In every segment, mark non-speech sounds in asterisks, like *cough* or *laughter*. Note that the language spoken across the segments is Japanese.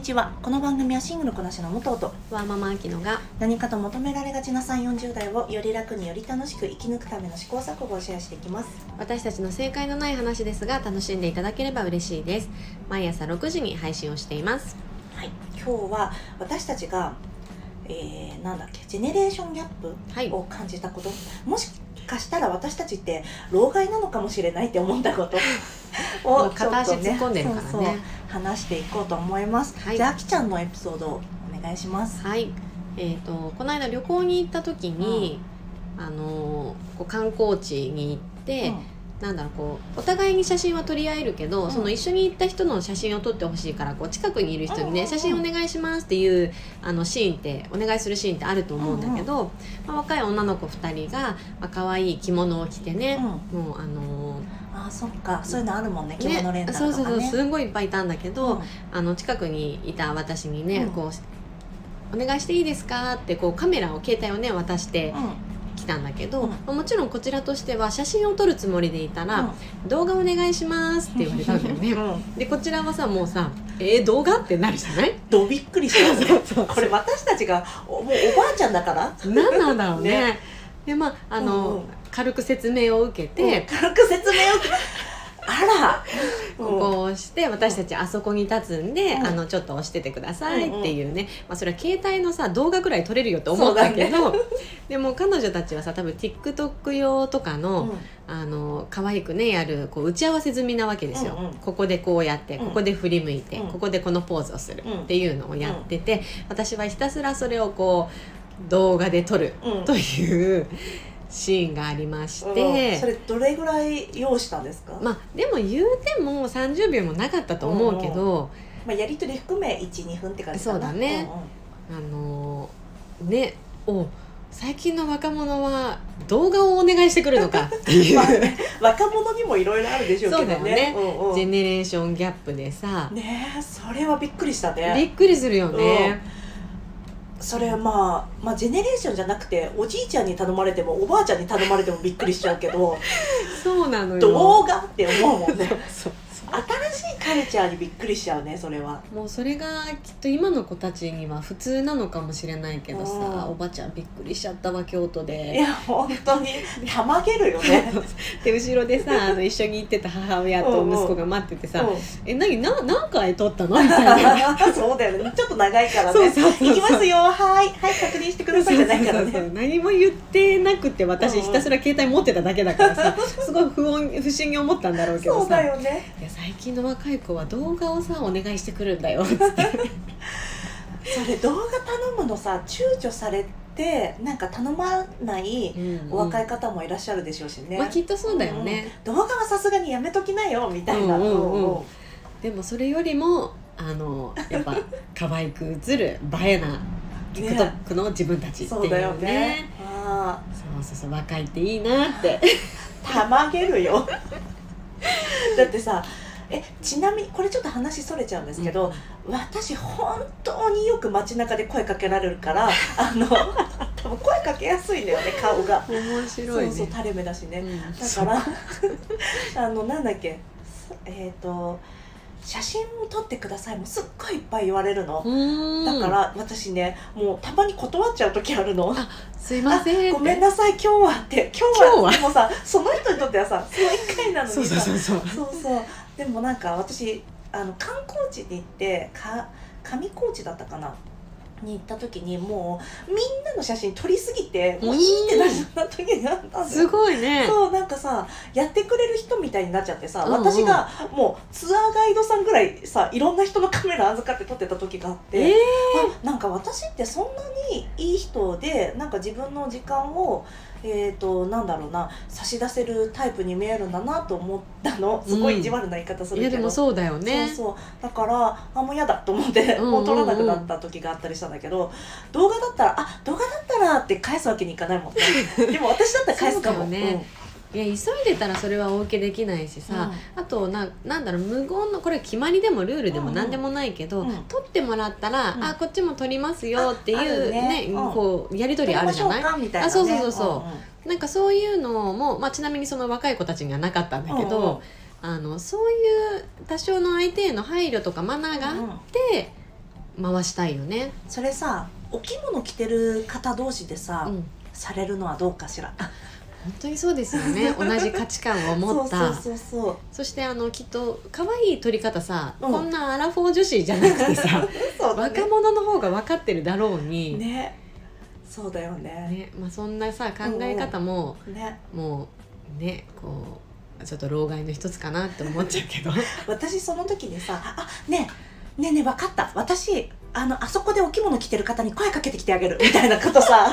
にちは。この番組はシングルこなしの元とワーママアキノが何かと求められがちな3 4 0代をより楽により楽しく生き抜くための試行錯誤をシェアしていきます。私たちの正解のない話ですが楽しんでいただければ嬉しいです。毎朝6時に配信をしています。はい。今日は私たちがえー、なんだっけジェネレーションギャップを感じたこと、もしかしたら私たちって老害なのかもしれないって思ったこと *laughs* もをう片足突っ込んでるからね話していこうと思います、はい。じゃああきちゃんのエピソードをお願いします。はい。えー、とこの間旅行に行った時に、あのーこう観光地に行って、なんだろうこうお互いに写真は撮り合えるけど、うん。その一緒に行った人の写真を撮ってほしいからこう近くにいる人にね、うんうんうん写真お願いしますっていうあのシーンってお願いするシーンってあると思うんだけど、まあ、若い女の子2人が、まあ可愛い着物を着てね、もうあのあーそっか。そういうのあるもんね着ー物レンタルそうそうそうとかねすんごいいっぱいいたんだけど、うん。あの近くにいた私にね、うん。こうお願いしていいですかってこうカメラを携帯をね渡してきたんだけど、うん。まあもちろんこちらとしては写真を撮るつもりでいたら、動画お願いしますって言われたんだよね。うん。うんでこちらはさもうさえー、動画ってなるじゃない？どびっくりします。ねそうこれ私たちがおもうおばあちゃんだから。何なんだろうね。ね。でまああの、うんうん。軽く説明を受けて、うん。軽く説明を受けあら。*laughs* ここを押して私たちあそこに立つんで、うん。あのちょっと押しててくださいっていうね、まあ、それは携帯のさ動画ぐらい撮れるよって思ったけど、*laughs* でも彼女たちはさ多分 TikTok 用とかの、うん。あの可愛くねやるこう打ち合わせ済みなわけですよ、うんうん。ここでこうやってうん。ここで振り向いて、うん。ここでこのポーズをするうん。っていうのをやってて、私はひたすらそれをこう動画で撮るうん。というシーンがありまして、うん。それどれぐらい用意したんですか、ままあでも言うても30秒もなかったと思うけど、あ、やり取り含め12分って感じそうだね。あのねお最近の若者は動画をお願いしてくるのかっていう、*laughs* まあね、若者にもいろいろあるでしょうけどね。そうだよね。うんうん。ジェネレーションギャップでさ、ねえそれはびっくりしたびねっくりするよね、それまあまあジェネレーションじゃなくておじいちゃんに頼まれてもおばあちゃんに頼まれてもびっくりしちゃうけど *laughs* そうなのよ。動画って思うもんね。そう新しいカルチャーにびっくりしちゃうねそれは。もうそれがきっと今の子たちには普通なのかもしれないけどさ、うん。おばちゃんびっくりしちゃったわ京都いでや本当にたまげるよね。*laughs* で後ろでさあの一緒に行ってた母親と息子が待っててさ「うん。え何な何回撮ったの?」みたいな。*laughs* そうだよね。ちょっと長いからね。行きますよ。はい。はい確認してください。じゃないからね。何も言ってなくて私ひたすら携帯持ってただけだからさすごい不穏不審に思ったんだろうけどそうさだよね。いや最近の若い子は動画をさお願いしてくるんだよつって。*laughs* それ動画頼むのさ躊躇されてなんか頼まないお若い方もいらっしゃるでしょうしね、まあきっとそうだよね、動画はさすがにやめときなよみたいな、うんうんうん。うんでもそれよりもあのやっぱ *laughs* 可愛く映る映えな TikTok の自分たちっていうそうだよね。ねあそうそうそう若いっていいなって。あ *laughs* たまげるよ。だってさえちなみにこれちょっと話それちゃうんですけど、私本当によく街中で声かけられるから *laughs* あの多分声かけやすいんだよね顔が、面白いね。そうそう垂れ目だしね、うん。だから *laughs* あのなんだっけえっ、と写真を撮ってくださいもすっごいいっぱい言われるの、うん。だから私ねもうたまに断っちゃう時あるの。あすいませんごめんなさい今日はって。今日はでもさその人にとってはさその1回なのにさ。そうそうそうそう。そうそう。でもなんか私あの観光地に行ってか上高地だったかなに行った時にもうみんなの写真撮りすぎてもういいってなっちゃった時があったんだよ。すごいね。そうなんかさやってくれる人みたいになっちゃってさ、うんうん。私がもうツアーガイドさんぐらいさいろんな人のカメラ預かって撮ってた時があって、えー。あか私ってそんなにいい人でなんか自分の時間をえー、となんだろうな差し出せるタイプに見えるんだなと思ったの。すごい意地悪な言い方するけど、いやでもそうだよね。そうそう。だからあもう嫌だと思って、うんうんうん。もう撮らなくなった時があったりしたんだけど動画だったらあ動画だったらって返すわけにいかないもんね。*laughs* でも私だったら返すかも。ねいや急いでたらそれはお受けできないしさ、あとななんだろう無言のこれ決まりでもルールでもうん。うん何でもないけど、うん。取ってもらったら、うん。あこっちも取りますよっていああるうね。ねうんこうやり撮取りあるじゃない？りましょうかみたいな、ね、あそうそうそうそう。うんうん。なんかそういうのも、まあ、ちなみにその若い子たちにはなかったんだけど、うんうん。あのそういう多少の相手への配慮とかマナーがあって、回したいよね。それさお着物着てる方同士でさ、うん。されるのはどうかしら？本当にそうですよね。*laughs* 同じ価値観を持った。そしてあのきっと可愛い撮り方さ、うん。こんなアラフォー女子じゃなくてさ *laughs* ね。若者の方が分かってるだろうに、ね。ねそうだよね。まあ、そんなさ考え方も、ね。もうねこうちょっと老害の一つかなって思っちゃうけど。*laughs* 私その時にさ「あねえねえねえ分かった。私あのあそこでお着物着てる方に声かけてきてあげる」みたいなことさ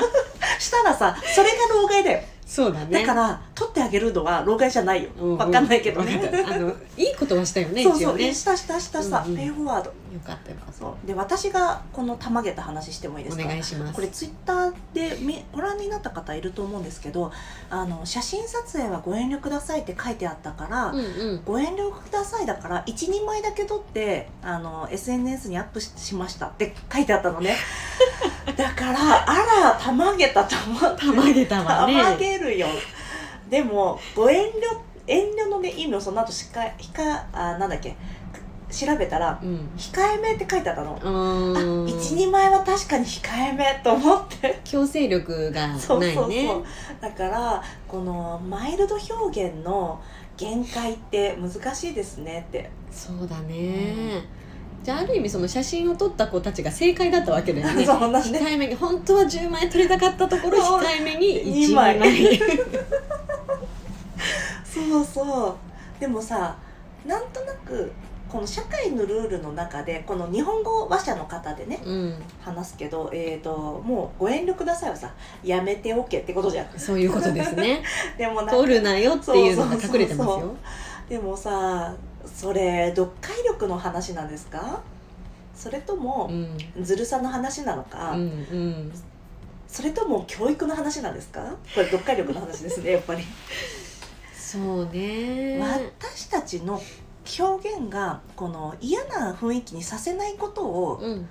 したらさそれが老害だよそうだね。だから取ってあげるのは老害じゃないよ。うん分かんないけどね。あのいいことはしたよねそうそう、ね。よしたしたしたした、うんうん。ペイフォワード。かったよかった。そう。で私がこのたまげた話してもいいでおすか？願いします。これツイッターでみご覧になった方いると思うんですけどあの写真撮影はご遠慮くださいって書いてあったから、うんうん。ご遠慮くださいだから12枚だけ撮ってあの SNS にアップししましたって書いてあったのね。*laughs* だからあらたまげたと思って。たまげたわね。たまげるよでもご遠慮遠慮のね意味をその後しかひかあなんだっけ調べたらうん。控えめって書いてあったの。うあーん。12枚は確かに控えめと思って。強制力がないね。そうそうそう。だからこのマイルド表現の限界って難しいですねって。そうだね、じゃあある意味その写真を撮った子たちが正解だったわけだよね。*laughs* そうね控えめに本当は10枚撮りたかったところ控えめに2 1枚。枚 *laughs* そうそう。でもさなんとなくこの社会のルールの中でこの日本語話者の方でねうん。話すけど、えー、ともうご遠慮くださいはさやめておけってことじゃん。そういうことですね。*laughs* でもなんか撮るなよっていうのが隠れてますよ。でもさそれ読解力の話なんですか？それともうん。ずるさの話なのか、うんうん。それとも教育の話なんですか？これ読解力の話ですねやっぱりそうね。私たちの表現がこの嫌な雰囲気にさせないことをうん。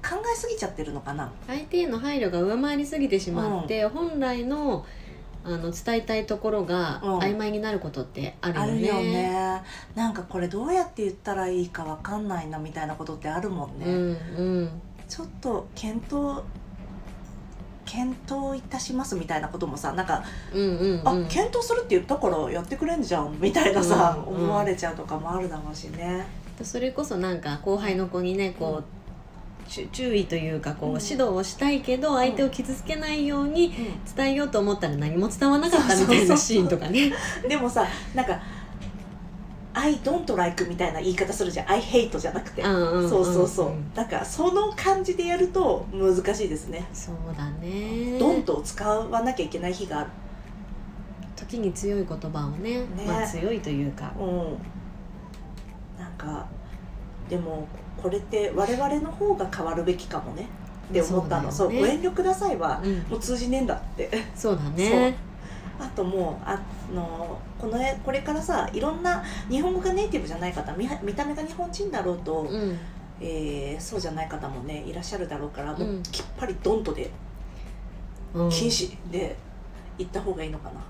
考えすぎちゃってるのかな。相手への配慮が上回りすぎてしまって、本来のあの伝えたいところがうん。曖昧になることってあるよね。あるよね。なんかこれどうやって言ったらいいかわかんないなみたいなことってあるもんね、うんうん。ちょっと検討検討いたしますみたいなこともさなんか、うんうんあうん検討するって言ったからやってくれんじゃんみたいなさ、うんうん。思われちゃうとかもあるだろうしね。それこそなんか後輩の子にねこう、ちゅ注意というかこう、うん。指導をしたいけど相手を傷つけないように伝えようと思ったら何も伝わらなかったみたいなシーンとかね。でもさなんか「I don't like」みたいな言い方するじゃん「I hate」じゃなくて、そうそうそう。だからその感じでやると難しいですね。そうだね。ドンと使わなきゃいけない日がある。時に強い言葉をねね。まあ強いというか。うん。なんかでもこれって我々の方が変わるべきかもね。って思ったの。そう,、そうご遠慮くださいはうん、もう通じねえんだって。そうだね。あともうあのこのこれからさいろんな日本語がネイティブじゃない方見見た目が日本人だろうと、うん。えーそうじゃない方もねいらっしゃるだろうから、もううん。きっぱりドンとでうん。禁止で行った方がいいのかな、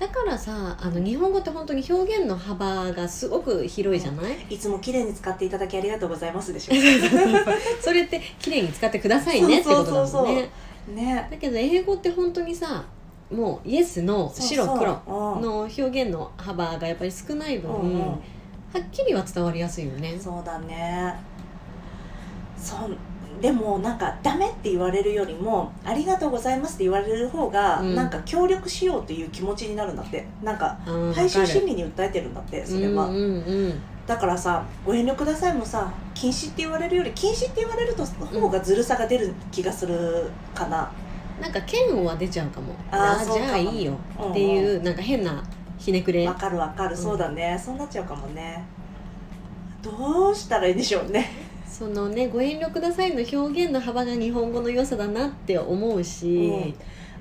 だからさあの日本語って本当に表現の幅がすごく広いじゃない、いつも綺麗に使っていただきありがとうございますでしょ *laughs* それって綺麗に使ってくださいねってことだもんね。ね。だけど英語って本当にさもうイエスの白黒のの表現の幅がやっぱり少ない分、うんうん。はっきりは伝わりやすいよね。そうだね。そう。でもなんかダメって言われるよりもありがとうございますって言われる方が、うん。なんか協力しようという気持ちになるんだって。なんかうん大衆心理に訴えてるんだってそれは、うんうんうん。だからさご遠慮くださいもさ禁止って言われるより禁止って言われると方がずるさが出る気がするかな、なんか嫌悪は出ちゃうかも。あーそうかも。じゃあいいよっていう、なんか変なひねくれ。わかるわかる、そうだね。そうなっちゃうかもね。どうしたらいいでしょうね。*laughs* そのねご遠慮くださいの表現の幅が日本語の良さだなって思うし、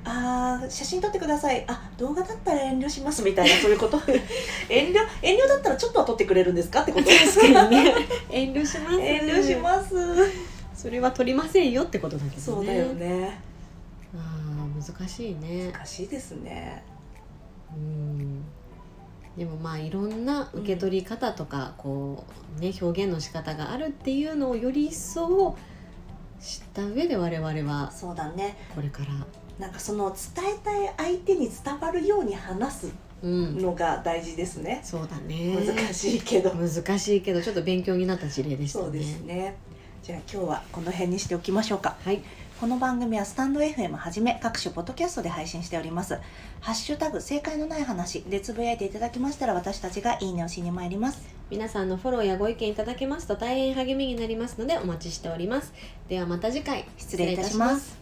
あー写真撮ってください。あ動画だったら遠慮しますみたいなそういうこと？*laughs* 遠慮？遠慮だったらちょっとは撮ってくれるんですかってこと確かにね。*laughs* 遠慮します。遠慮します。それは取りませんよってことだけどね。そうだよねあー難しいね。難しいですね。うん。でもまあいろんな受け取り方とか、こうね表現の仕方があるっていうのをより一層知った上で我々はそうだね。これから、なんかその伝えたい相手に伝わるように話すうん、のが大事ですね、そうだね。難しいけど、難しいけどちょっと勉強になった事例でしたね。そうですね。じゃあ今日はこの辺にしておきましょうか。はい、この番組はスタンド FM はじめ各種ポッドキャストで配信しております。ハッシュタグ正解のない話でつぶやいていただきましたら私たちがいいねをしに参ります。皆さんのフォローやご意見いただけますと大変励みになりますのでお待ちしております。ではまた次回。失礼いたします